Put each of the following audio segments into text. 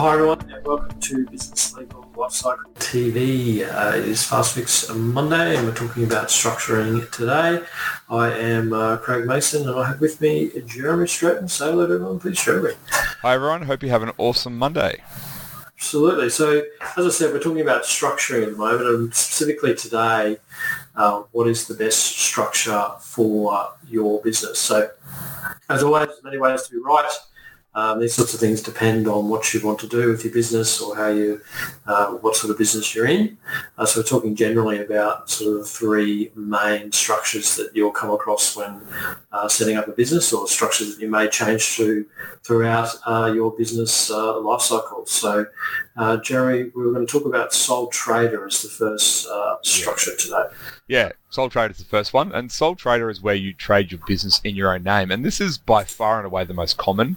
Hi everyone and welcome to Business Legal Lifecycle TV. Uh, it is Fast Fix Monday and we're talking about structuring today. I am uh, Craig Mason and I have with me Jeremy Stratton. Say hello to everyone please, Jeremy. Hi everyone, hope you have an awesome Monday. Absolutely. So as I said, we're talking about structuring at the moment and specifically today, uh, what is the best structure for your business? So as always, there's many ways to be right. Um, these sorts of things depend on what you want to do with your business or how you, uh, what sort of business you're in. Uh, so we're talking generally about sort of the three main structures that you'll come across when uh, setting up a business or structures that you may change to throughout uh, your business uh, life cycle. So uh, Jerry, we were going to talk about sole trader as the first structure today. Yeah, sole trader is the first one, and sole trader is where you trade your business in your own name, and this is by far and away the most common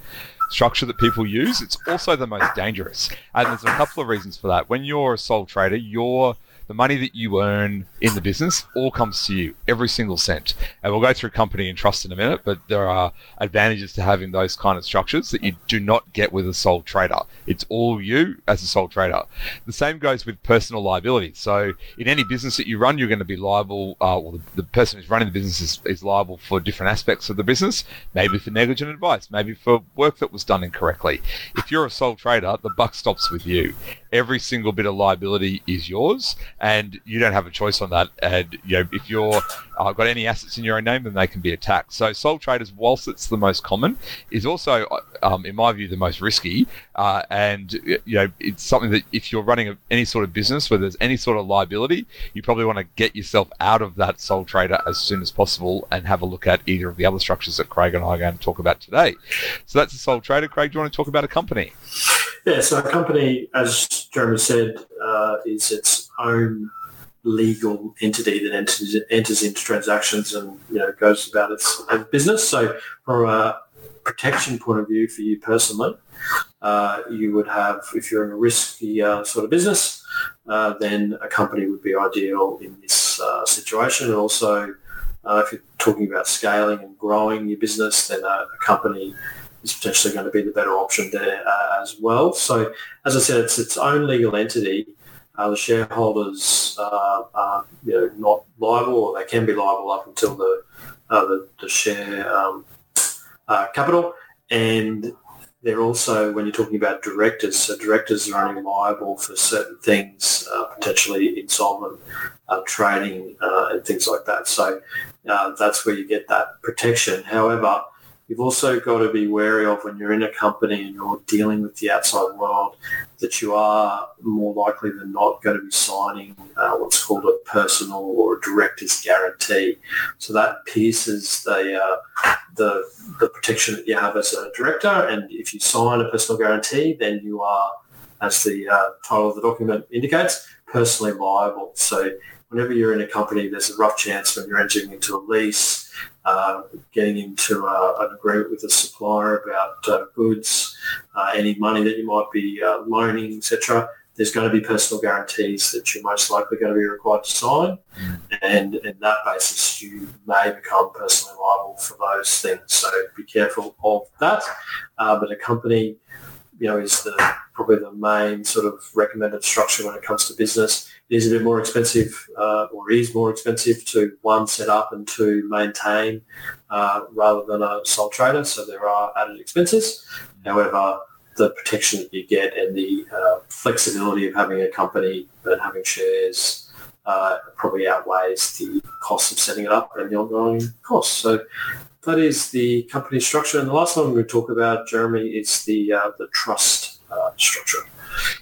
structure that people use. It's also the most dangerous. And there's a couple of reasons for that. When you're a sole trader, you're the money that you earn in the business all comes to you, every single cent. And we'll go through company and trust in a minute, but there are advantages to having those kind of structures that you do not get with a sole trader. It's all you as a sole trader. The same goes with personal liability. So in any business that you run, you're going to be liable, uh, well, the, the, person who's running the business is, is liable for different aspects of the business, maybe for negligent advice, maybe for work that was done incorrectly. If you're a sole trader, the buck stops with you. Every single bit of liability is yours and you don't have a choice on that. And you know, if you're uh, got any assets in your own name, then they can be attacked. So sole traders, whilst it's the most common, is also, um, in my view, the most risky. Uh, and you know, it's something that if you're running any sort of business where there's any sort of liability, you probably want to get yourself out of that sole trader as soon as possible and have a look at either of the other structures that Craig and I are going to talk about today. So that's a sole trader. Craig, do you want to talk about a company? Yeah, so a company, as Jeremy said, uh, is its own legal entity that enters, enters into transactions and you know goes about its business. So from a protection point of view for you personally, uh, you would have, if you're in a risky uh, sort of business, uh, then a company would be ideal in this uh, situation. And also, uh, if you're talking about scaling and growing your business, then a, a company is potentially going to be the better option there uh, as well. So as I said, it's its own legal entity. Uh, the shareholders uh, are you know, not liable, or they can be liable up until the uh, the, the, share um, uh, capital. And they're also, when you're talking about directors, so directors are only liable for certain things, uh, potentially insolvent trading and things like that. So that's where you get that protection. However, You've also got to be wary of when you're in a company and you're dealing with the outside world that you are more likely than not going to be signing uh, what's called a personal or a director's guarantee. So that pierces the, uh, the, the protection that you have as a director. And if you sign a personal guarantee, then you are, as the uh, title of the document indicates, personally liable. So whenever you're in a company, there's a rough chance when you're entering into a lease uh, getting into uh, an agreement with a supplier about uh, goods, uh, any money that you might be uh, loaning, etc. There's going to be personal guarantees that you're most likely going to be required to sign, mm. and in that basis, you may become personally liable for those things. So be careful of that. but a company, you know, is the probably the main sort of recommended structure when it comes to business It is a bit more expensive uh, or is more expensive to one set up and to maintain uh, rather than a sole trader. So there are added expenses. However, the protection that you get and the uh, flexibility of having a company and having shares uh, probably outweighs the cost of setting it up and the ongoing costs. So that is the company structure. And the last one we talk about, Jeremy, is the uh, the trust uh, structure.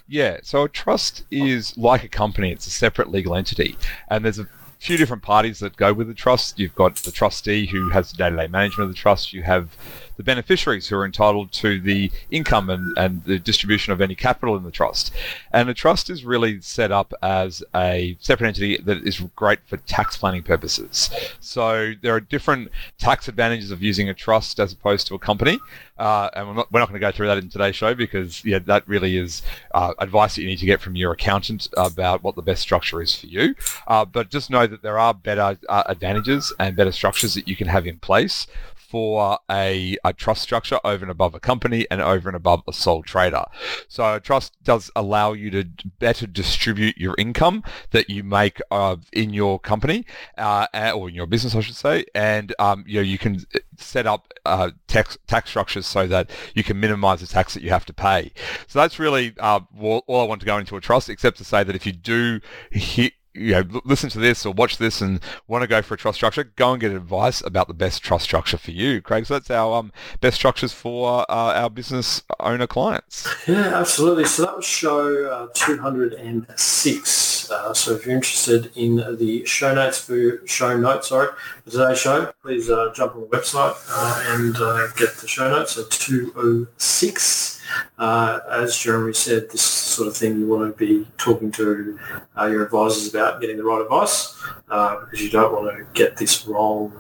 Yeah, so a trust is like a company, it's a separate legal entity. And there's a few different parties that go with the trust. You've got the trustee who has the day-to-day management of the trust. You have the beneficiaries who are entitled to the income and, and the distribution of any capital in the trust. And the trust is really set up as a separate entity that is great for tax planning purposes. So there are different tax advantages of using a trust as opposed to a company. Uh, and we're not, we're not going to go through that in today's show because yeah, that really is uh, advice that you need to get from your accountant about what the best structure is for you. Uh, but just know that there are better uh, advantages and better structures that you can have in place for a, a trust structure over and above a company and over and above a sole trader. So a trust does allow you to better distribute your income that you make uh, in your company uh, or in your business, I should say, and um, you know you can set up uh, tax tax structures so that you can minimize the tax that you have to pay. So that's really uh, all, all I want to go into a trust, except to say that if you do hit you know, listen to this or watch this and want to go for a trust structure, go and get advice about the best trust structure for you, Craig. So that's our um, best structures for uh, our business owner clients. Yeah, absolutely. So that was show uh, 206. Uh, so if you're interested in the show notes for show notes, sorry, for today's show, please uh, jump on the website uh, and uh, get the show notes. So 206. Uh, as Jeremy said, this sort of thing you want to be talking to uh, your advisors about, getting the right advice, uh, because you don't want to get this wrong,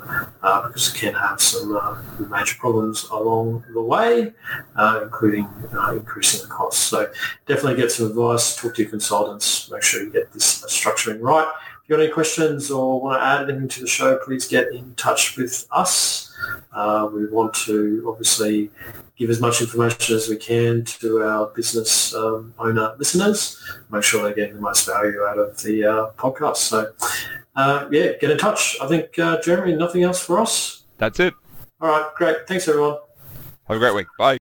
uh, because it can have some uh, major problems along the way, uh, including increasing the costs. So definitely get some advice, talk to your consultants, make sure you get this structuring right. If you've got any questions or want to add anything to the show, please get in touch with us. Uh, we want to obviously give as much information as we can to our business um, owner listeners, make sure they're getting the most value out of the uh, podcast. So, uh, yeah, get in touch. I think, uh, Jeremy, nothing else for us? That's it. All right, great. Thanks, everyone. Have a great week. Bye.